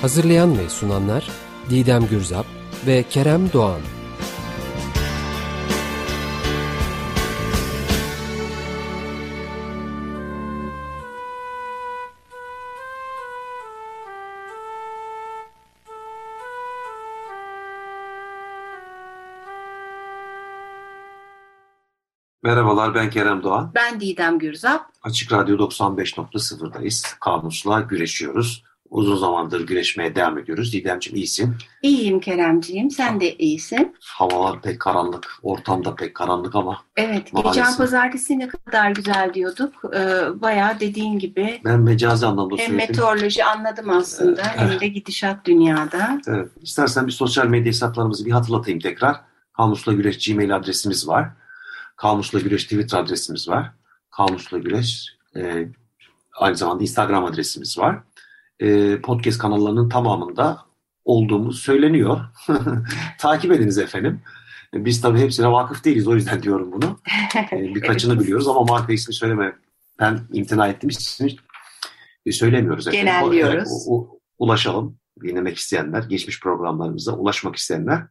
Hazırlayan ve sunanlar Didem Gürzap ve Kerem Doğan. Merhabalar ben Kerem Doğan. Ben Didem Gürzap. Açık Radyo 95.0'dayız. Kamusla güreşiyoruz. Uzun zamandır güreşmeye devam ediyoruz. Didemciğim iyisin. İyiyim Keremciğim. Sen de iyisin. Havalar pek karanlık. Ortamda pek karanlık ama. Evet. Maalesef. Geçen pazartesi ne kadar güzel diyorduk. Ee, bayağı dediğin gibi. Ben mecazi anlamda hem söyledim. Meteoroloji anladım aslında. Evet. Hem de gidişat dünyada. Evet. İstersen bir sosyal medya hesaplarımızı bir hatırlatayım tekrar. Kamusla Güreş Gmail adresimiz var. Kamusla Güreş Twitter adresimiz var. Kamusla Güreş e, aynı zamanda Instagram adresimiz var. E, podcast kanallarının tamamında olduğumuz söyleniyor. Takip ediniz efendim. Biz tabii hepsine vakıf değiliz o yüzden diyorum bunu. E, birkaçını evet. biliyoruz ama marka ismi söyleme. Ben imtina ettim ismini söylemiyoruz efendim. Genelliyoruz. O, o, ulaşalım. Dinlemek isteyenler, geçmiş programlarımıza ulaşmak isteyenler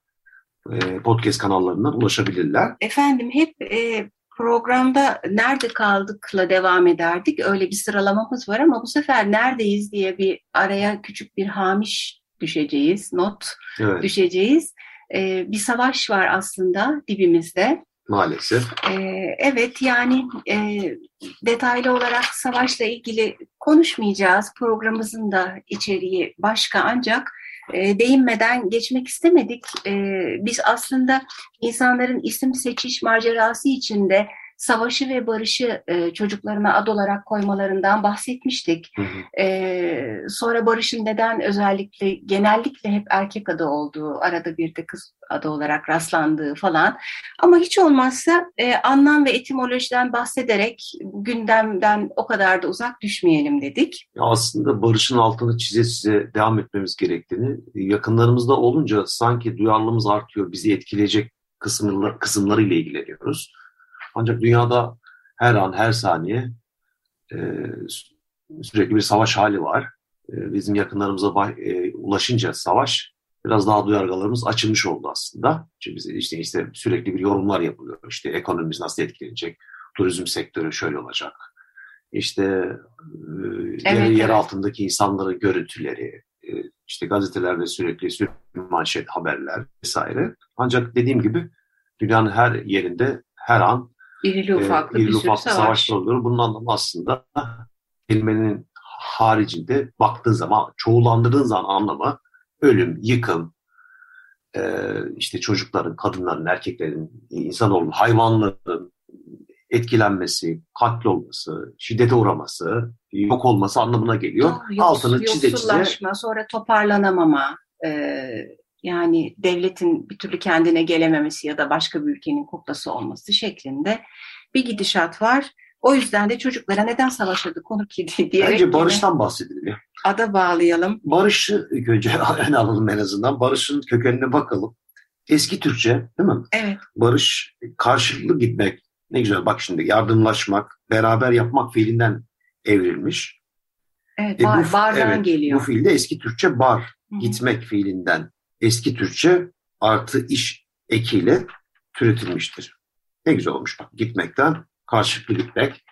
e, podcast kanallarından ulaşabilirler. Efendim hep e, programda nerede kaldıkla devam ederdik. Öyle bir sıralamamız var ama bu sefer neredeyiz diye bir araya küçük bir hamiş düşeceğiz, not evet. düşeceğiz. E, bir savaş var aslında dibimizde. Maalesef. Ee, evet yani e, detaylı olarak savaşla ilgili konuşmayacağız. Programımızın da içeriği başka ancak e, değinmeden geçmek istemedik. E, biz aslında insanların isim seçiş macerası içinde savaşı ve barışı e, çocuklarına ad olarak koymalarından bahsetmiştik. Hı hı. E, sonra barışın neden özellikle genellikle hep erkek adı olduğu, arada bir de kız adı olarak rastlandığı falan. Ama hiç olmazsa e, anlam ve etimolojiden bahsederek gündemden o kadar da uzak düşmeyelim dedik. Aslında barışın altını çize çize devam etmemiz gerektiğini, yakınlarımızda olunca sanki duyarlılığımız artıyor, bizi etkileyecek kısımlar, kısımlarıyla ilgileniyoruz. Ancak dünyada her an, her saniye e, sürekli bir savaş hali var. E, bizim yakınlarımıza e, ulaşınca savaş biraz daha duyargalarımız açılmış oldu aslında. Çünkü bize işte, işte sürekli bir yorumlar yapılıyor. İşte ekonomimiz nasıl etkilenecek, turizm sektörü şöyle olacak. İşte e, evet, yer, evet. yer altındaki insanların görüntüleri, e, işte gazetelerde sürekli sürekli manşet haberler vesaire. Ancak dediğim gibi dünyanın her yerinde her an İrili ufaklı e, bir sürü savaş. savaşlar oluyor. Bunun anlamı aslında kelimenin haricinde baktığı zaman, çoğulandırdığın zaman anlamı ölüm, yıkım, e, işte çocukların, kadınların, erkeklerin, insanoğlu, hayvanların etkilenmesi, katlolması, şiddete uğraması, yok olması anlamına geliyor. Yoks, Altını çize çize. sonra toparlanamama, e, yani devletin bir türlü kendine gelememesi ya da başka bir ülkenin kuklası olması şeklinde bir gidişat var. O yüzden de çocuklara neden savaşırdı konu ki diyerek... Bence barıştan bahsedelim Ada bağlayalım. Barışı önce öne alalım en azından. Barışın kökenine bakalım. Eski Türkçe değil mi? Evet. Barış karşılıklı gitmek. Ne güzel bak şimdi yardımlaşmak, beraber yapmak fiilinden evrilmiş. Evet, e, bar, bu, bardan evet, geliyor. Bu fiilde eski Türkçe bar, Hı. gitmek fiilinden eski Türkçe artı iş ekiyle türetilmiştir. Ne güzel olmuş bak gitmekten karşılıklı gitmek,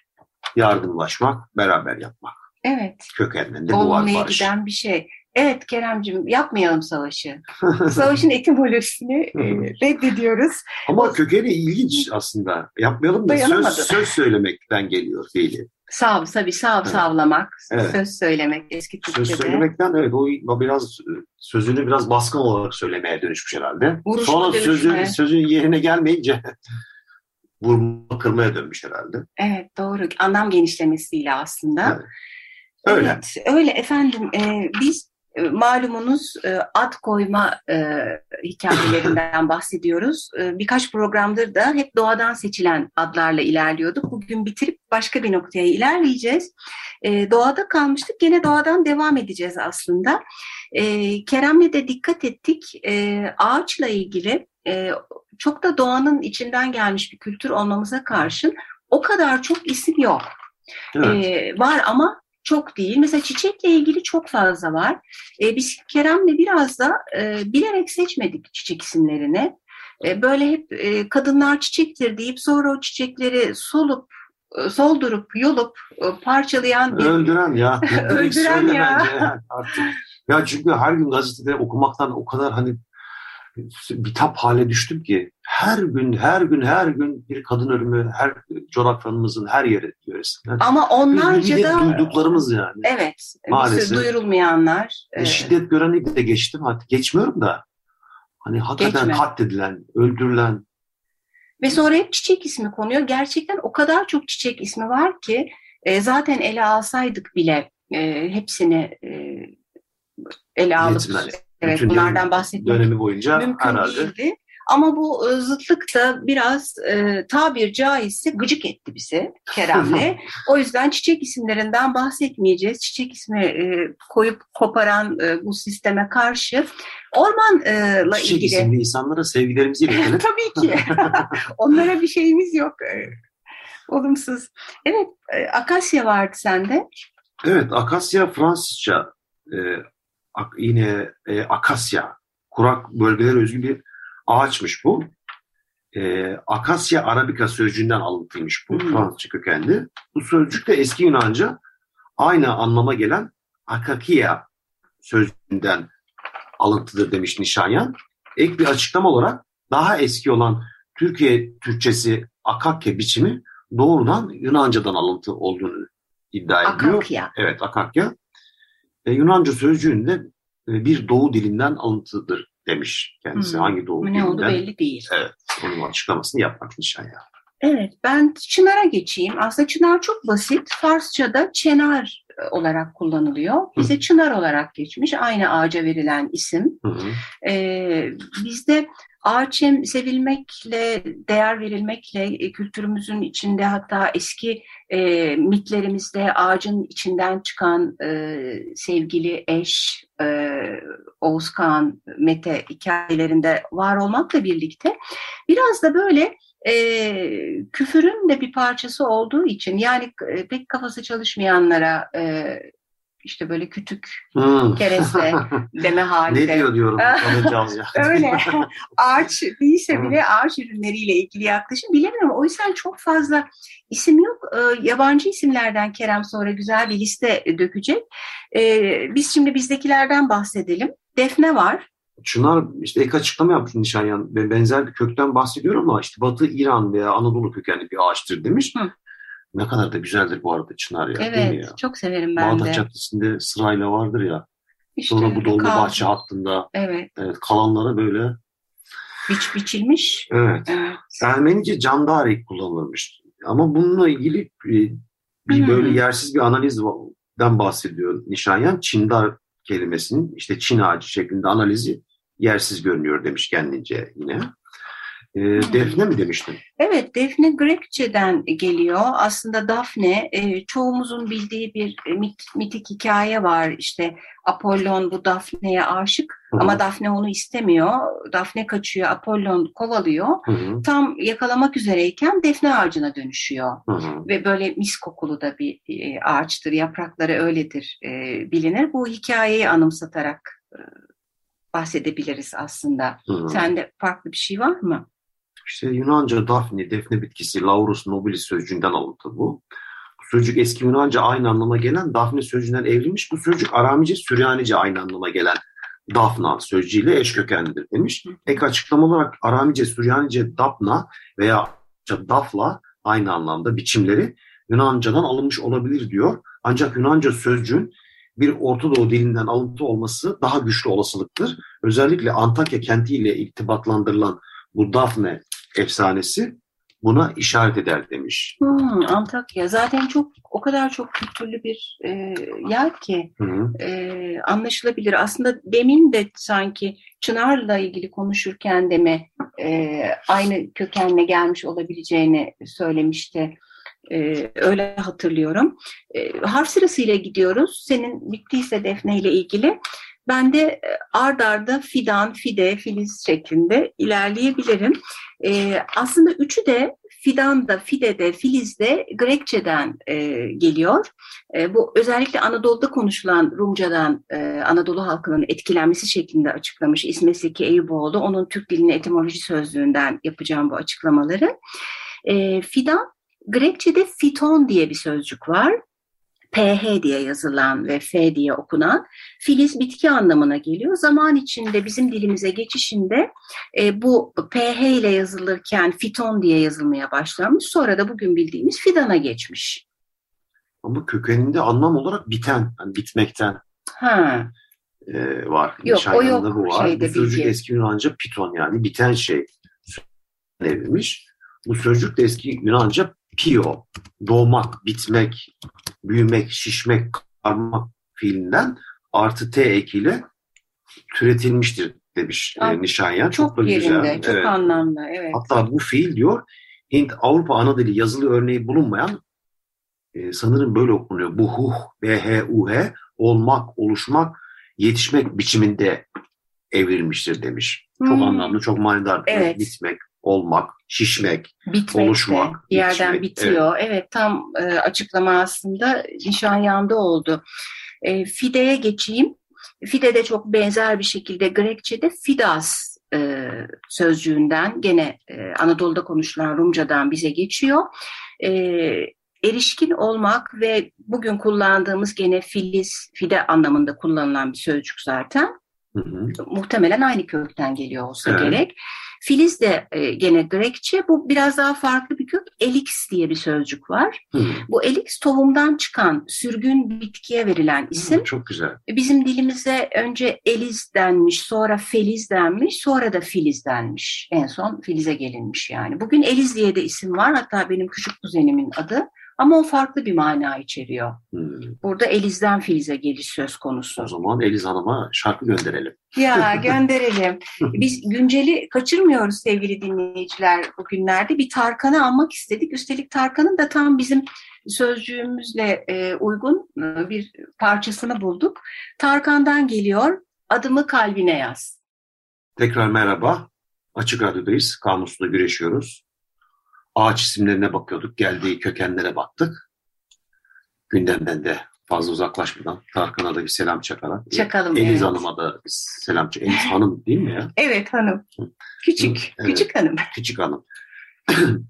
yardımlaşmak, beraber yapmak. Evet. Kökeninde bu var barış. giden bir şey. Evet Keremcim yapmayalım savaşı. Savaşın etimolojisini e, reddediyoruz. Ama kökeni ilginç aslında. Yapmayalım da söz, söz söylemekten geliyor fiili. Sav, tabii sav evet. savlamak, evet. söz söylemek eski Türkçe'de. Söz söylemekten evet o biraz sözünü biraz baskın olarak söylemeye dönüşmüş herhalde. Vuruş Sonra sözü, sözün yerine gelmeyince vurma kırmaya dönmüş herhalde. Evet doğru. Anlam genişlemesiyle aslında. Evet. Öyle. Evet, öyle efendim. E, biz malumunuz e, ad koyma e, hikayelerinden bahsediyoruz. E, birkaç programdır da hep doğadan seçilen adlarla ilerliyorduk. Bugün bitirip başka bir noktaya ilerleyeceğiz. E, doğada kalmıştık. Gene doğadan devam edeceğiz aslında. E, Kerem'le de dikkat ettik. E, ağaçla ilgili e, çok da doğanın içinden gelmiş bir kültür olmamıza karşın o kadar çok isim yok. Evet. E, var ama çok değil. Mesela çiçekle ilgili çok fazla var. E, biz Kerem'le biraz da e, bilerek seçmedik çiçek isimlerini. E, böyle hep e, kadınlar çiçektir deyip sonra o çiçekleri solup e, soldurup yolup e, parçalayan bir... Öldüren ya. Öldüren ya. Artık. Ya çünkü her gün gazetede okumaktan o kadar hani bitap hale düştüm ki her gün her gün her gün bir kadın ölümü her coğrafyamızın her yeri yöresinde. Ama onlarca da duyduklarımız yani. Evet. Maalesef. Duyurulmayanlar. E, şiddet göreni de geçtim hatta geçmiyorum da hani hakikaten katledilen, öldürülen. Ve sonra hep çiçek ismi konuyor. Gerçekten o kadar çok çiçek ismi var ki e, zaten ele alsaydık bile e, hepsini e, ele alıp Yetmez. Evet, Bütün bunlardan bahsetmek dönemi boyunca mümkün herhalde. değildi. Ama bu e, zıtlık da biraz e, tabir caizse gıcık etti bizi Kerem'le. o yüzden çiçek isimlerinden bahsetmeyeceğiz. Çiçek ismi e, koyup koparan e, bu sisteme karşı ormanla çiçek ilgili... Çiçek isimli insanlara sevgilerimizi iletelim. Tabii ki. Onlara bir şeyimiz yok. E, olumsuz. Evet, e, Akasya vardı sende. Evet, Akasya Fransızca e, yine e, akasya, kurak bölgelere özgü bir ağaçmış bu. E, akasya arabika sözcüğünden alıntıymış bu hmm. Fransızca kökenli. Bu sözcük de eski Yunanca aynı anlama gelen akakia sözcüğünden alıntıdır demiş Nişanyan. Ek bir açıklama olarak daha eski olan Türkiye Türkçesi akakke biçimi doğrudan Yunanca'dan alıntı olduğunu iddia ediyor. Akakya. Evet Akakya. E, Yunanca sözcüğünde e, bir doğu dilinden alıntıdır demiş kendisi. Hmm. Hangi doğu ne dilinden? Ne oldu belli değil. Evet. Onun açıklamasını yapmak nişan ya. Evet, ben Çınar'a geçeyim. Aslında Çınar çok basit. Farsça'da Çenar e, olarak kullanılıyor. Bize Hı. Çınar olarak geçmiş. Aynı ağaca verilen isim. Hı hı. Ee, bizde ağaç hem sevilmekle, değer verilmekle e, kültürümüzün içinde hatta eski e, mitlerimizde ağacın içinden çıkan e, sevgili eş, e, Oğuz Kağan, Mete hikayelerinde var olmakla birlikte biraz da böyle e, küfürün de bir parçası olduğu için yani e, pek kafası çalışmayanlara e, işte böyle kütük, hmm. kereste deme halinde. ne diyor diyorum. Öyle. ağaç değilse bile ağaç ürünleriyle ilgili yaklaşım bilemiyorum. O yüzden çok fazla isim yok. E, yabancı isimlerden Kerem sonra güzel bir liste dökecek. E, biz şimdi bizdekilerden bahsedelim. Defne var. Çınar işte ek açıklama yapmış Nişanyan. Benzer bir kökten bahsediyor ama işte Batı İran veya Anadolu kökenli bir ağaçtır demiş. Hı. Ne kadar da güzeldir bu arada çınar ya. Evet, değil mi ya? çok severim ben Bağdat de. Bağdat Caddesi'nde sırayla vardır ya. İşte, Sonra bu Dolma Bahçe hattında. Evet. evet. Kalanlara böyle. Biç biçilmiş. Evet. evet. Ermenice candari kullanılmış. Ama bununla ilgili bir hmm. böyle yersiz bir analizden bahsediyor Nişanyan. Çindar kelimesinin işte Çin ağacı şeklinde analizi yersiz görünüyor demiş kendince yine. E, Defne mi demiştin? Evet, Defne Grekçe'den geliyor. Aslında Daphne, e, çoğumuzun bildiği bir e, mit, mitik hikaye var. İşte Apollon bu Daphne'ye aşık Hı-hı. ama Daphne onu istemiyor. Daphne kaçıyor, Apollon kovalıyor. Hı-hı. Tam yakalamak üzereyken Defne ağacına dönüşüyor. Hı-hı. Ve böyle mis kokulu da bir e, ağaçtır, yaprakları öyledir e, bilinir. Bu hikayeyi anımsatarak e, bahsedebiliriz aslında. Hı-hı. Sende farklı bir şey var mı? İşte Yunanca Daphne, defne bitkisi, Laurus nobilis sözcüğünden alıntı bu. Bu sözcük eski Yunanca aynı anlama gelen Daphne sözcüğünden evrilmiş. Bu sözcük Aramice, Süryanice aynı anlama gelen Dafna sözcüğüyle eş kökenlidir demiş. Ek açıklama olarak Aramice, Süryanice Dapna veya Dafla aynı anlamda biçimleri Yunanca'dan alınmış olabilir diyor. Ancak Yunanca sözcüğün bir Orta Doğu dilinden alıntı olması daha güçlü olasılıktır. Özellikle Antakya kentiyle irtibatlandırılan bu Dafne efsanesi buna işaret eder demiş. Hmm, Antakya zaten çok o kadar çok kültürlü bir e, yer ki e, anlaşılabilir. Aslında demin de sanki Çınar'la ilgili konuşurken de mi e, aynı kökenle gelmiş olabileceğini söylemişti. Ee, öyle hatırlıyorum. Ee, harf sırasıyla gidiyoruz. Senin bittiyse Defne ile ilgili. Ben de e, ard arda fidan, fide, filiz şeklinde ilerleyebilirim. Ee, aslında üçü de fidan da, fide de, filiz de Grekçeden e, geliyor. E, bu özellikle Anadolu'da konuşulan Rumcadan e, Anadolu halkının etkilenmesi şeklinde açıklamış İsmet Zeki Eyüboğlu. Onun Türk dilinin etimoloji sözlüğünden yapacağım bu açıklamaları. E, fidan Grekçe'de fiton diye bir sözcük var. PH diye yazılan ve F diye okunan filiz bitki anlamına geliyor. Zaman içinde bizim dilimize geçişinde e, bu PH ile yazılırken fiton diye yazılmaya başlanmış. Sonra da bugün bildiğimiz fidana geçmiş. Ama kökeninde anlam olarak biten, yani bitmekten ha. e, var. Yok o yok. Bu var. Şeyde bu sözcük bilgi. eski Yunanca piton yani biten şey evrilmiş. Bu sözcük de eski Yunanca pio, doğmak, bitmek, büyümek, şişmek, karmak fiilinden artı t ekiyle türetilmiştir demiş Aa, e, Nişanyan. Çok, da yerinde, güzel. çok Evet. anlamlı. Evet. Hatta bu fiil diyor Hint Avrupa ana dili yazılı örneği bulunmayan e, sanırım böyle okunuyor. Bu huh, bh, uh, olmak, oluşmak, yetişmek biçiminde evrilmiştir demiş. Çok Hmm. anlamlı, çok manidar. Evet. Bitmek, olmak, şişmek. Bitmek oluşmak, de bir yerden yetişmek, bitiyor. Evet, tam e, açıklama aslında Nişanyan'da oldu. E, Fide'ye geçeyim. Fide de çok benzer bir şekilde Grekçe'de fidas e, sözcüğünden gene e, Anadolu'da konuşulan Rumcadan bize geçiyor. E, erişkin olmak ve bugün kullandığımız gene filiz, fide anlamında kullanılan bir sözcük zaten Hı hı. muhtemelen aynı kökten geliyor olsa Evet. gerek. Filiz de e, gene Grekçe. Bu biraz daha farklı bir kök. Elix diye bir sözcük var. Hı. Bu elix tohumdan çıkan sürgün bitkiye verilen isim. Çok güzel. Bizim dilimize önce eliz denmiş, sonra feliz denmiş, sonra da filiz denmiş. En son filize gelinmiş yani. Bugün eliz diye de isim var. Hatta benim küçük kuzenimin adı. Ama o farklı bir mana içeriyor. Hı. Burada elizden filize geliş söz konusu. O zaman Eliz Hanım'a şarkı gönderelim. Ya gönderelim. Biz günceli kaçırmıyoruz sevgili dinleyiciler bugünlerde. Bir Tarkan'ı anmak istedik. Üstelik Tarkan'ın da tam bizim sözcüğümüzle e, uygun e, bir parçasını bulduk. Tarkan'dan geliyor. Adımı kalbine yaz. Tekrar merhaba. Açık Radyo'dayız. Kamusla güreşiyoruz. Ağaç isimlerine bakıyorduk. Geldiği kökenlere baktık. Gündemden de fazla uzaklaşmadan Tarkan'a da bir selam çakarak. Çakalım, Eliz evet. Hanım'a da bir selam çak. Eliz Hanım değil mi ya? Evet hanım. Küçük. Evet. Küçük hanım. Küçük Hanım.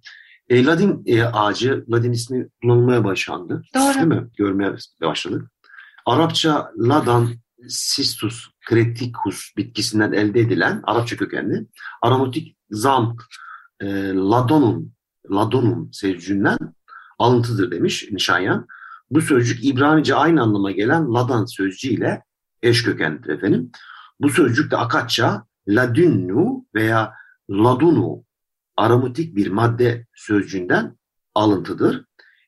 e, Ladin e, ağacı, Ladin ismi kullanılmaya başlandı. Doğru. Değil mi? Görmeye başladık. Arapça Ladan Cistus creticus bitkisinden elde edilen Arapça kökenli aromatik zam e, ladonum ladonum sözcüğünden alıntıdır demiş Nişanyan. Bu sözcük İbranice aynı anlama gelen ladan sözcüğüyle eş kökenlidir efendim. Bu sözcük de Akatça ladünnu veya ladunu aromatik bir madde sözcüğünden alıntıdır.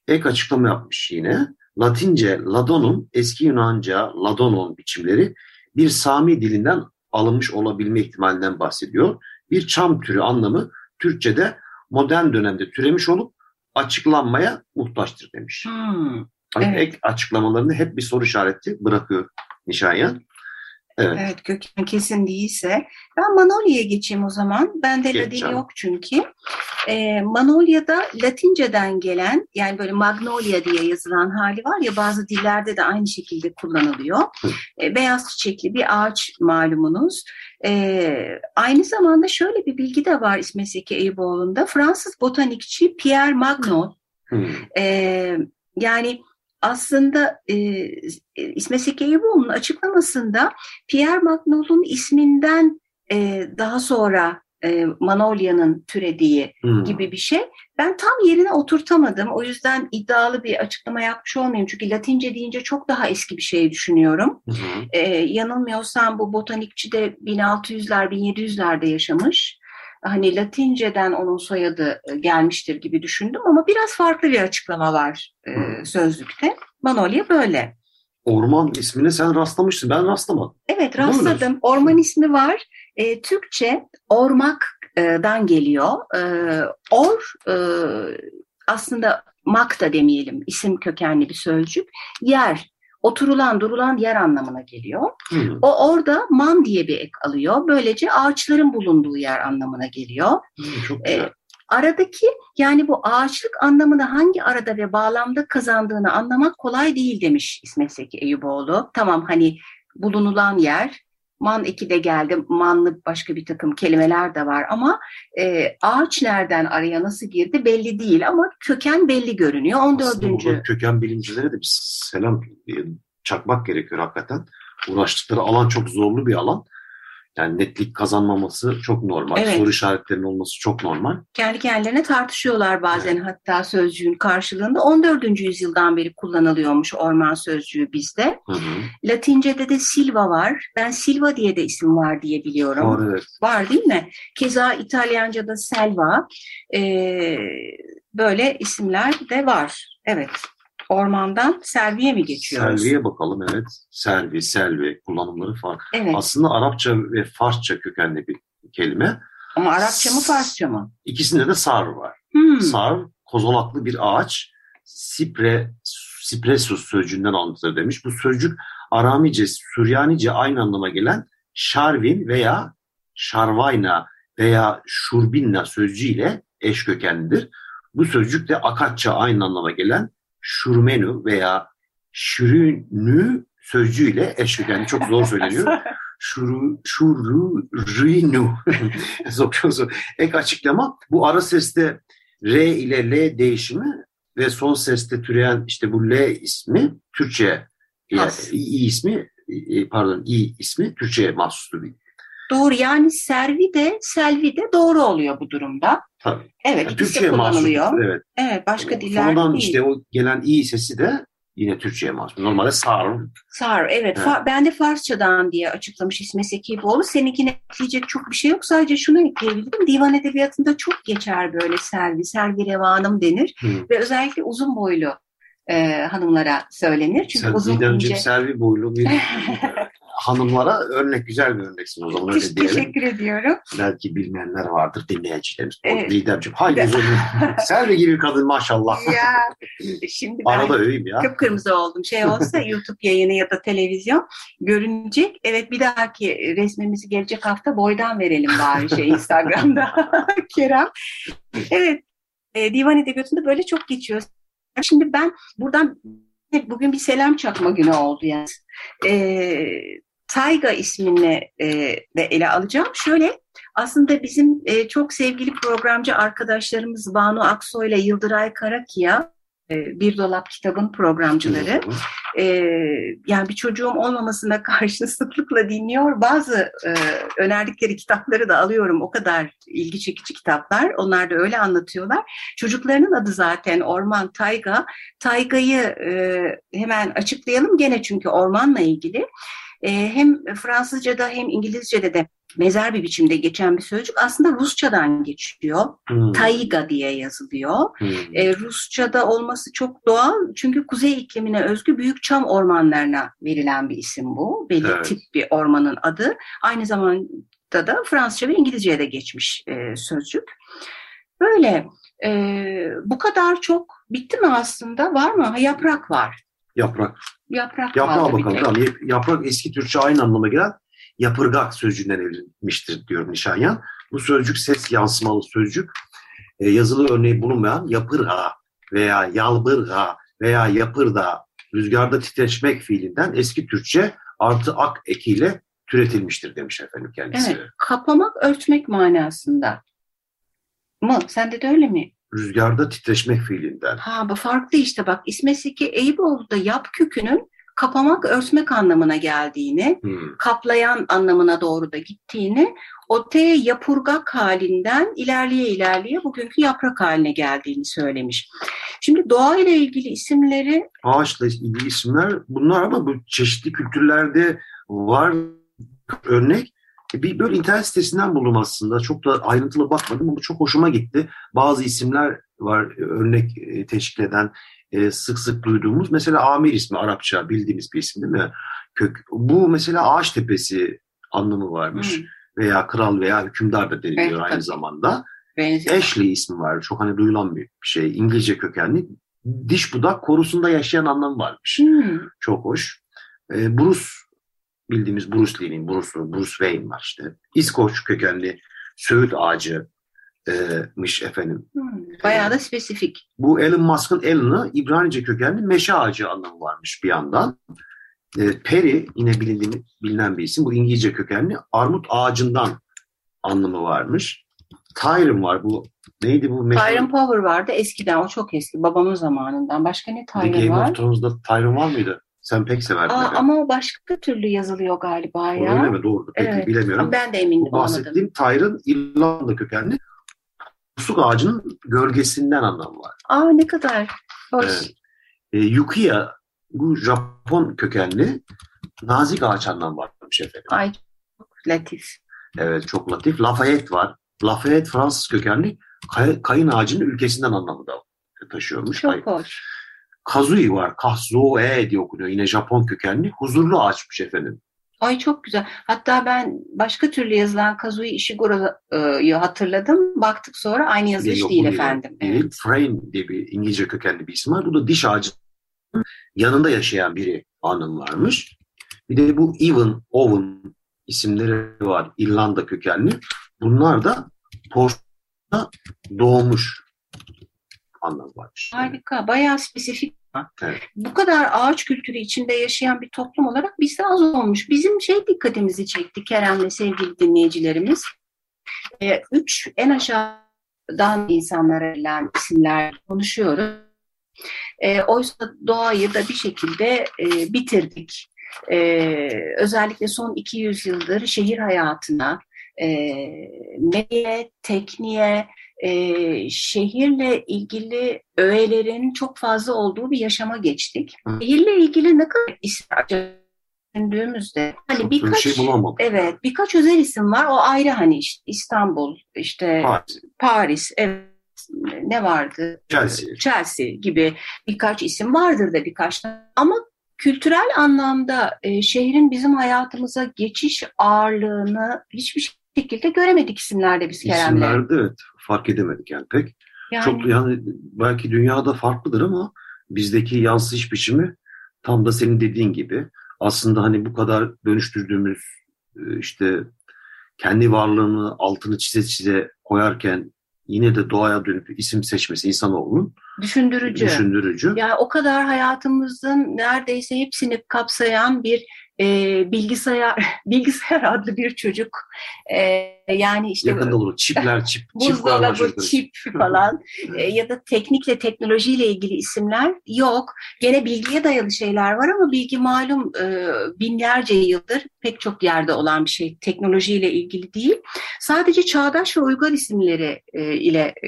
Ek açıklama yapmış yine. Latince ladonum, eski Yunanca ladonon biçimleri bir Sami dilinden alınmış olabilme ihtimalinden bahsediyor. Bir çam türü anlamı Türkçe'de modern dönemde türemiş olup açıklanmaya muhtaçtır demiş. Hmm, Hani evet. Ek açıklamalarında hep bir soru işareti bırakıyor Nişanyan. Evet. Evet köken kesin değilse. Ben Manolya'ya geçeyim o zaman. Bende Geç canım. yok çünkü. Ee, Manolya'da Latinceden gelen yani böyle Magnolia diye yazılan hali var ya bazı dillerde de aynı şekilde kullanılıyor. Ee, beyaz çiçekli bir ağaç malumunuz. Ee, aynı zamanda şöyle bir bilgi de var İsmet Zeki Eyüboğlu'nda. Fransız botanikçi Pierre Magnol Hmm. ee, yani aslında e, İsmet Zeki Eyüboğlu'nun açıklamasında Pierre Magnol'un isminden e, daha sonra e, Manolya'nın türediği Hmm. gibi bir şey. Ben tam yerine oturtamadım. O yüzden iddialı bir açıklama yapmış olmayayım. Çünkü Latince deyince çok daha eski bir şey düşünüyorum. Hı. Ee, yanılmıyorsam bu botanikçi de 1600'ler, 1700'lerde yaşamış. Hani Latinceden onun soyadı e, gelmiştir gibi düşündüm ama biraz farklı bir açıklama var e, hmm. sözlükte. Manolya böyle. Orman ismine sen rastlamışsın. Ben rastlamadım. Evet rastladım. Orman ismi var. E, Türkçe ormakdan geliyor. E, or e, aslında mak da demeyelim isim kökenli bir sözcük. Yer oturulan durulan yer anlamına geliyor. Hmm. O orada man diye bir ek alıyor. Böylece ağaçların bulunduğu yer anlamına geliyor. Hmm, çok güzel. Ee, aradaki yani bu ağaçlık anlamını hangi arada ve bağlamda kazandığını anlamak kolay değil demiş İsmet Seki Eyüboğlu. Tamam hani bulunulan yer man eki de geldi, manlı başka bir takım kelimeler de var ama e, ağaç nereden araya nasıl girdi belli değil ama köken belli görünüyor. 14. Aslında köken bilimcilere de bir selam çakmak gerekiyor hakikaten. Uğraştıkları alan çok zorlu bir alan. Yani netlik kazanmaması çok normal. Evet. Soru işaretlerinin olması çok normal. Kendi kendilerine tartışıyorlar bazen evet. hatta sözcüğün karşılığında. 14. yüzyıldan beri kullanılıyormuş orman sözcüğü bizde. Hı hı. Latince'de de Silva var. Ben Silva diye de isim var diye biliyorum. Var evet. Var değil mi? Keza İtalyanca'da Selva. Ee, böyle isimler de var. Evet ormandan selviye mi geçiyoruz? Selviye bakalım evet. Selvi, selvi kullanımları farklı. Evet. Aslında Arapça ve Farsça kökenli bir kelime. Ama Arapça mı Farsça mı? İkisinde de sar var. Hmm. Sar kozolaklı bir ağaç. Sipre, Sipresus sözcüğünden alıntıdır demiş. Bu sözcük Aramice, Süryanice aynı anlama gelen Şarvin veya Şarvayna veya Şurbinna sözcüğüyle eş kökenlidir. Bu sözcük de Akatça aynı anlama gelen şurmenu veya şürünü sözcüğüyle eş yani çok zor söyleniyor. Şuru, şururinu. çok zor. Ek açıklama bu ara seste R ile L değişimi ve son seste türeyen işte bu L ismi Türkçe yani İ ismi pardon İ ismi Türkçe'ye mahsustur. Doğru yani servi de selvi de doğru oluyor bu durumda. Tabii. Evet yani Türkçe'ye kullanılıyor. evet. Evet başka diller Sonradan değil. işte o gelen i sesi de yine Türkçe'ye mahsus. Normalde sar. Sar evet. evet. Fa ben de Farsçadan diye açıklamış İsmet Sekiboğlu. Seninkine ekleyecek çok bir şey yok. Sadece şunu ekleyebilirim. Divan edebiyatında çok geçer böyle selvi, selvi revanım denir. Hı. Ve özellikle uzun boylu e, hanımlara söylenir. Çünkü Sen uzun ince... selvi boylu bir hanımlara örnek güzel bir örneksin o zaman öyle diyelim. Teşekkür ediyorum. Belki bilmeyenler vardır dinleyicilerimiz. Evet. Didemciğim haydi uzun. Selvi gibi kadın maşallah. Ya şimdi ben Arada öveyim ya. kıpkırmızı oldum. Şey olsa YouTube yayını ya da televizyon görünecek. Evet bir dahaki resmimizi gelecek hafta boydan verelim bari şey Instagram'da Kerem. Evet e, divan edebiyatında böyle çok geçiyor. Şimdi ben buradan bugün bir selam çakma günü oldu yani. E, Tayga ismini e, de ele alacağım. Şöyle aslında bizim e, çok sevgili programcı arkadaşlarımız Banu Aksoy ile Yıldıray Karakiya Bir Dolap Kitabın programcıları. E, yani bir çocuğum olmamasına karşı sıklıkla dinliyor. Bazı e, önerdikleri kitapları da alıyorum. O kadar ilgi çekici kitaplar. Onlar da öyle anlatıyorlar. Çocuklarının adı zaten Orman Tayga. Tayga'yı e, hemen açıklayalım gene çünkü ormanla ilgili e, hem Fransızca'da hem İngilizce'de de mezar bir biçimde geçen bir sözcük aslında Rusçadan geçiyor. Hmm. Taiga diye yazılıyor. Hmm. E, Rusçada olması çok doğal çünkü kuzey iklimine özgü büyük çam ormanlarına verilen bir isim bu. Belli evet. tip bir ormanın adı. Aynı zamanda da Fransızca ve İngilizce'ye de geçmiş e, sözcük. Böyle e, bu kadar çok bitti mi aslında? Var mı? Ha, yaprak var. Yaprak. Yaprak Yaprağa bakalım. Tamam. Yaprak eski Türkçe aynı anlama gelen yapırgak sözcüğünden evrilmiştir diyor Nişanyan. Bu sözcük ses yansımalı sözcük. E, yazılı örneği bulunmayan yapırga veya yalbırga veya yapırda rüzgarda titreşmek fiilinden eski Türkçe artı ak ekiyle türetilmiştir demiş efendim kendisi. Evet, kapamak, örtmek manasında mı? Sende de öyle mi? rüzgarda titreşmek fiilinden. Ha bu farklı işte bak İsmet Eyüboğlu'da yap kökünün kapamak, örtmek anlamına geldiğini, hmm. kaplayan anlamına doğru da gittiğini, o T yapurgak halinden ilerleye ilerleye bugünkü yaprak haline geldiğini söylemiş. Şimdi doğa ile ilgili isimleri... Ağaçla ilgili isimler bunlar ama bu çeşitli kültürlerde var örnek. E, bir böyle internet sitesinden buldum aslında. Çok da ayrıntılı bakmadım ama çok hoşuma gitti. Bazı isimler var örnek e, teşkil eden e, sık sık duyduğumuz. Mesela Amir ismi Arapça bildiğimiz bir isim değil mi? Kök. Bu mesela ağaç tepesi anlamı varmış. Hmm. Veya kral veya hükümdar da deniliyor evet, aynı tabii. zamanda. Benziyor. Ashley ismi var. Çok hani duyulan bir şey. İngilizce kökenli. Diş budak korusunda yaşayan anlamı varmış. Hmm. Çok hoş. E, Bruce bildiğimiz Bruce Lee'nin Bruce, Bruce Wayne var işte. İskoç kökenli söğüt ağacı mış efendim. Hmm, bayağı da spesifik. Bu Elon Musk'ın Elon'ı İbranice kökenli meşe ağacı anlamı varmış bir yandan. E, Peri yine bilindiğini, bilinen bir isim. Bu İngilizce kökenli armut ağacından anlamı varmış. Tyron var bu. Neydi bu? Meşhur... Tyron Power vardı eskiden. O çok eski. Babamın zamanından. Başka ne Game var? Game of Thrones'da Tyron var mıydı? Sen pek severdin. Aa, ama o başka türlü yazılıyor galiba ya. Öyle mi? Doğru. Peki evet. bilemiyorum. Ben de eminim. Bu bahsettiğim Tyron İrlanda kökenli musluk ağacının gölgesinden anlamı var. Aa ne kadar hoş. Evet. E, Yukiya bu Japon kökenli nazik ağaç anlamı varmış efendim. Ay çok latif. Evet çok latif. Lafayette var. Lafayette Fransız kökenli kay, kayın ağacının ülkesinden anlamı da taşıyormuş. Çok hoş. Kazui var. Kazoe diye okunuyor. Yine Japon kökenli. Huzurlu ağaçmış efendim. Ay çok güzel. Hatta ben başka türlü yazılan Kazui Ishiguro'yu hatırladım. Baktık sonra aynı yazılış değil, değil efendim. Değil. Evet. Frame diye bir İngilizce kökenli bir isim var. Bu da diş ağacı yanında yaşayan biri anım varmış. Bir de bu Even, Owen isimleri var. İrlanda kökenli. Bunlar da Port'ta doğmuş anlam varmış. Harika. Bayağı spesifik Bu kadar ağaç kültürü içinde yaşayan bir toplum olarak bizde az olmuş. Bizim şey dikkatimizi çekti Kerem'le sevgili dinleyicilerimiz. Ee, üç en aşağıdan insanlara verilen isimler konuşuyoruz. Ee, oysa doğayı da bir şekilde e, bitirdik. Ee, özellikle son 200 yıldır şehir hayatına, e, medyaya, tekniğe, e, şehirle ilgili öğelerin çok fazla olduğu bir yaşama geçtik. Hı. Şehirle ilgili ne kadar isim düşündüğümüzde hani birkaç şey evet birkaç özel isim var. O ayrı hani işte İstanbul işte Paris, Paris evet. Ne vardı? Chelsea. Chelsea gibi birkaç isim vardır da birkaç ama kültürel anlamda e, şehrin bizim hayatımıza geçiş ağırlığını hiçbir şekilde göremedik isimlerde biz Kerem'le. İsimlerde evet fark edemedik yani pek. Yani... Çok yani belki dünyada farklıdır ama bizdeki yansıyış biçimi tam da senin dediğin gibi aslında hani bu kadar dönüştürdüğümüz e, işte kendi varlığını altını çize çize koyarken yine de doğaya dönüp isim seçmesi insanoğlunun düşündürücü. düşündürücü. Yani o kadar hayatımızın neredeyse hepsini kapsayan bir e, bilgisayar bilgisayar adlı bir çocuk. E, yani işte yakında olur. Çipler çip buzdolabı çip falan. E, ya da teknikle teknolojiyle ilgili isimler yok. Gene bilgiye dayalı şeyler var ama bilgi malum e, binlerce yıldır pek çok yerde olan bir şey. Teknolojiyle ilgili değil. Sadece çağdaş ve uygar isimleri e, ile e,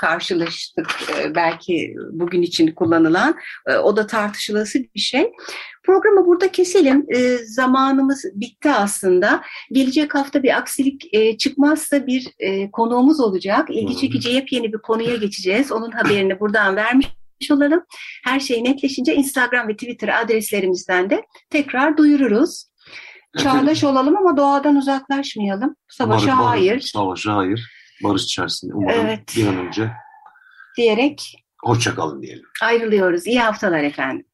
karşılaştık e, belki bugün için kullanılan. E, o da tartışılası bir şey Programı burada keselim. E, zamanımız bitti aslında. Gelecek hafta bir aksilik e, çıkmazsa bir e, konuğumuz olacak. İlgi çekici yepyeni bir konuya geçeceğiz. Onun haberini buradan vermiş olalım. Her şey netleşince Instagram ve Twitter adreslerimizden de tekrar duyururuz. Çağdaş olalım ama doğadan uzaklaşmayalım. Savaşa Umarım, hayır. Savaşa hayır. Barış içerisinde umarım evet. bir an önce. Diyerek. Hoşçakalın diyelim. Ayrılıyoruz. İyi haftalar efendim.